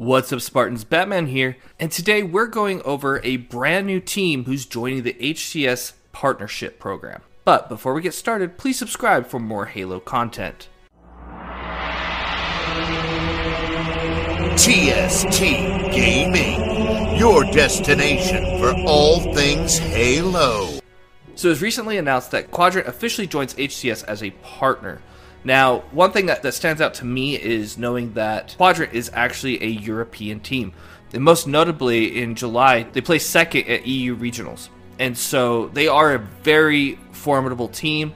What's up, Spartans? Batman here, and today we're going over a brand new team who's joining the HCS Partnership Program. But before we get started, please subscribe for more Halo content. TST Gaming, your destination for all things Halo. So it was recently announced that Quadrant officially joins HCS as a partner. Now, one thing that, that stands out to me is knowing that Quadrant is actually a European team. And most notably, in July, they placed second at EU Regionals. And so they are a very formidable team.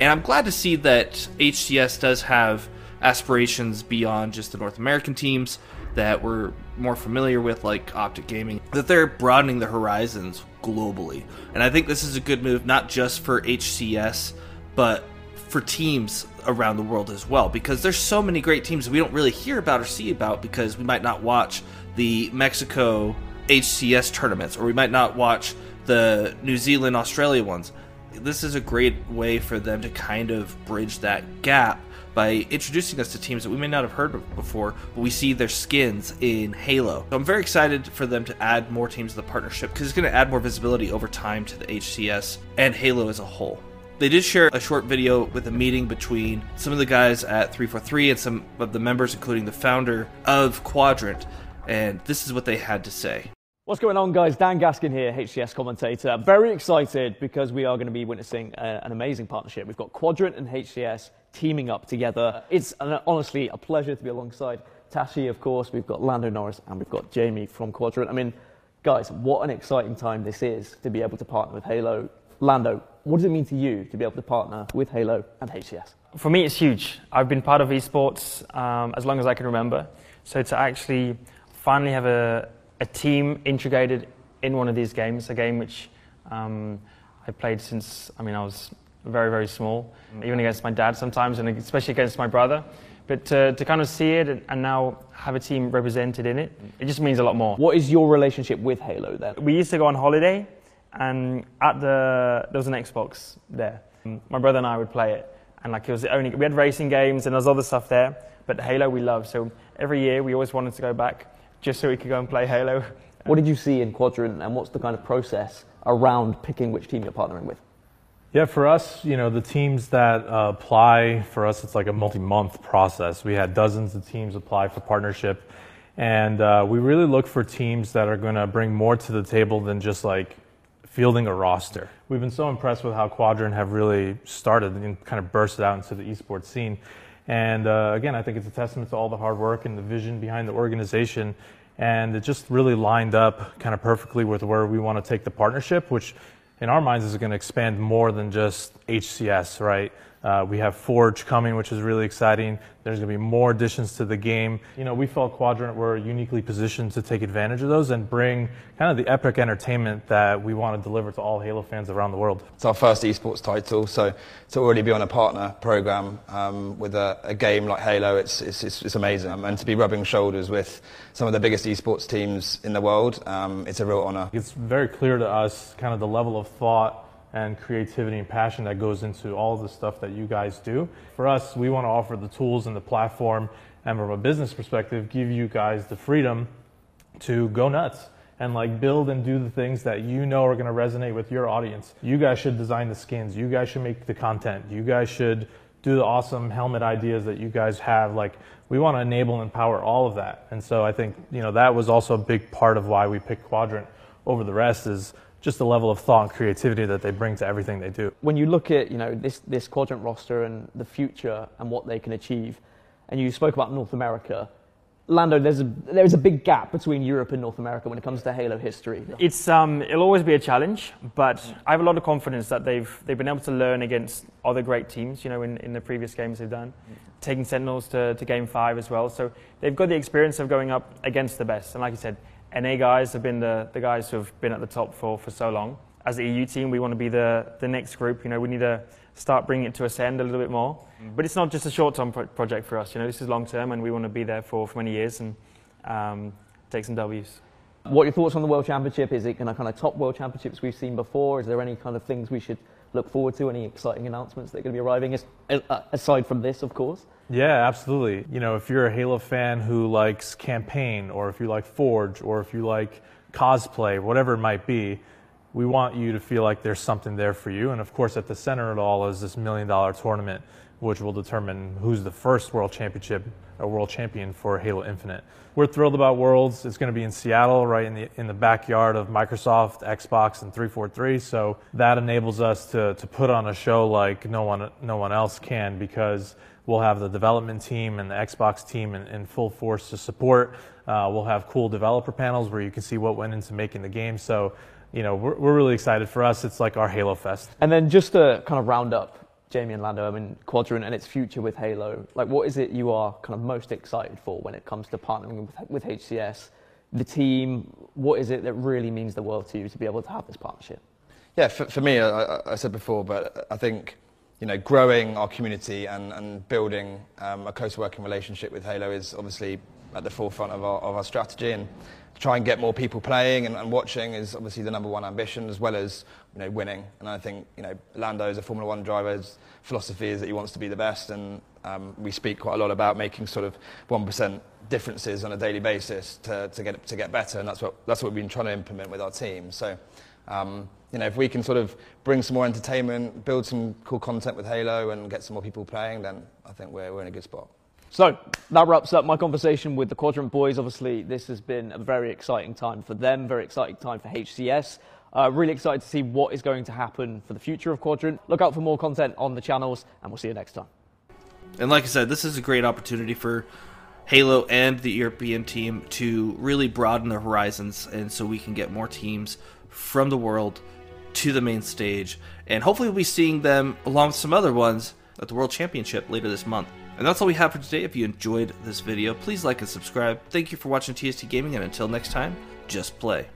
And I'm glad to see that HCS does have aspirations beyond just the North American teams that we're more familiar with, like Optic Gaming, that they're broadening the horizons globally. And I think this is a good move, not just for HCS, but for teams around the world as well because there's so many great teams we don't really hear about or see about because we might not watch the Mexico HCS tournaments or we might not watch the New Zealand Australia ones. This is a great way for them to kind of bridge that gap by introducing us to teams that we may not have heard of before, but we see their skins in Halo. So I'm very excited for them to add more teams to the partnership because it's going to add more visibility over time to the HCS and Halo as a whole. They did share a short video with a meeting between some of the guys at 343 and some of the members, including the founder of Quadrant, and this is what they had to say. What's going on, guys? Dan Gaskin here, HCS commentator. Very excited because we are going to be witnessing a, an amazing partnership. We've got Quadrant and HCS teaming up together. It's an, honestly a pleasure to be alongside Tashi, of course. We've got Lando Norris and we've got Jamie from Quadrant. I mean, guys, what an exciting time this is to be able to partner with Halo. Lando, what does it mean to you to be able to partner with Halo and HCS? For me, it's huge. I've been part of esports um, as long as I can remember. So to actually finally have a, a team integrated in one of these games, a game which um, I played since, I mean, I was very, very small, even against my dad sometimes, and especially against my brother. But to, to kind of see it and, and now have a team represented in it, it just means a lot more. What is your relationship with Halo then? We used to go on holiday and at the there was an Xbox there. My brother and I would play it, and like it was the only we had racing games and there's other stuff there, but Halo we love. So every year we always wanted to go back just so we could go and play Halo. What did you see in Quadrant, and what's the kind of process around picking which team you're partnering with? Yeah, for us, you know, the teams that uh, apply for us, it's like a multi-month process. We had dozens of teams apply for partnership, and uh, we really look for teams that are going to bring more to the table than just like fielding a roster. We've been so impressed with how Quadrant have really started and kind of bursted out into the esports scene. And uh, again, I think it's a testament to all the hard work and the vision behind the organization. And it just really lined up kind of perfectly with where we want to take the partnership, which in our minds is going to expand more than just HCS, right? Uh, we have Forge coming, which is really exciting. There's going to be more additions to the game. You know, we felt Quadrant were uniquely positioned to take advantage of those and bring kind of the epic entertainment that we want to deliver to all Halo fans around the world. It's our first esports title, so to already be on a partner program um, with a, a, game like Halo, it's, it's, it's, it's amazing. Um, and to be rubbing shoulders with some of the biggest esports teams in the world, um, it's a real honor. It's very clear to us kind of the level of thought and creativity and passion that goes into all the stuff that you guys do. For us, we want to offer the tools and the platform, and from a business perspective, give you guys the freedom to go nuts and like build and do the things that you know are going to resonate with your audience. You guys should design the skins. You guys should make the content. You guys should do the awesome helmet ideas that you guys have. Like we want to enable and empower all of that. And so I think, you know, that was also a big part of why we picked Quadrant over the rest is just the level of thought and creativity that they bring to everything they do. When you look at you know this this quadrant roster and the future and what they can achieve, and you spoke about North America. Lando, there's a there is a big gap between Europe and North America when it comes to Halo history. It's um, it'll always be a challenge, but I have a lot of confidence that they've they've been able to learn against other great teams. You know, in, in the previous games they've done, taking Sentinels to, to Game Five as well. So they've got the experience of going up against the best. And like you said, NA guys have been the, the guys who have been at the top for, for so long. As the EU team, we want to be the, the next group. You know, we need to start bringing it to ascend a little bit more. Mm-hmm. But it's not just a short-term pro- project for us. You know, this is long-term, and we want to be there for, for many years and um, take some W's. What are your thoughts on the World Championship? Is it going to kind of top World Championships we've seen before? Is there any kind of things we should look forward to? Any exciting announcements that are going to be arriving, uh, aside from this, of course? Yeah, absolutely. You know, if you're a Halo fan who likes campaign, or if you like Forge, or if you like cosplay, whatever it might be, we want you to feel like there's something there for you. And of course, at the center of it all is this million dollar tournament, which will determine who's the first world championship or world champion for Halo Infinite. We're thrilled about Worlds. It's going to be in Seattle, right in the in the backyard of Microsoft, Xbox, and 343. So that enables us to to put on a show like no one no one else can because we'll have the development team and the Xbox team in, in full force to support. Uh, we'll have cool developer panels where you can see what went into making the game. So you know, we're, we're really excited. For us, it's like our Halo Fest. And then just to kind of round up Jamie and Lando, I mean, Quadrant and its future with Halo, like what is it you are kind of most excited for when it comes to partnering with, with HCS? The team, what is it that really means the world to you to be able to have this partnership? Yeah, for, for me, I, I said before, but I think you know, growing our community and, and building um, a close working relationship with Halo is obviously at the forefront of our, of our strategy. And try and get more people playing and, and, watching is obviously the number one ambition, as well as you know winning. And I think you know Lando is a Formula One driver's philosophy is that he wants to be the best, and um, we speak quite a lot about making sort of one percent differences on a daily basis to, to get to get better, and that's what that's what we've been trying to implement with our team. So. Um, you know, if we can sort of bring some more entertainment, build some cool content with Halo, and get some more people playing, then I think we're, we're in a good spot. So that wraps up my conversation with the Quadrant boys. Obviously, this has been a very exciting time for them, very exciting time for HCS. Uh, really excited to see what is going to happen for the future of Quadrant. Look out for more content on the channels, and we'll see you next time. And like I said, this is a great opportunity for Halo and the European team to really broaden their horizons, and so we can get more teams from the world to the main stage. And hopefully, we'll be seeing them along with some other ones at the World Championship later this month. And that's all we have for today. If you enjoyed this video, please like and subscribe. Thank you for watching TST Gaming, and until next time, just play.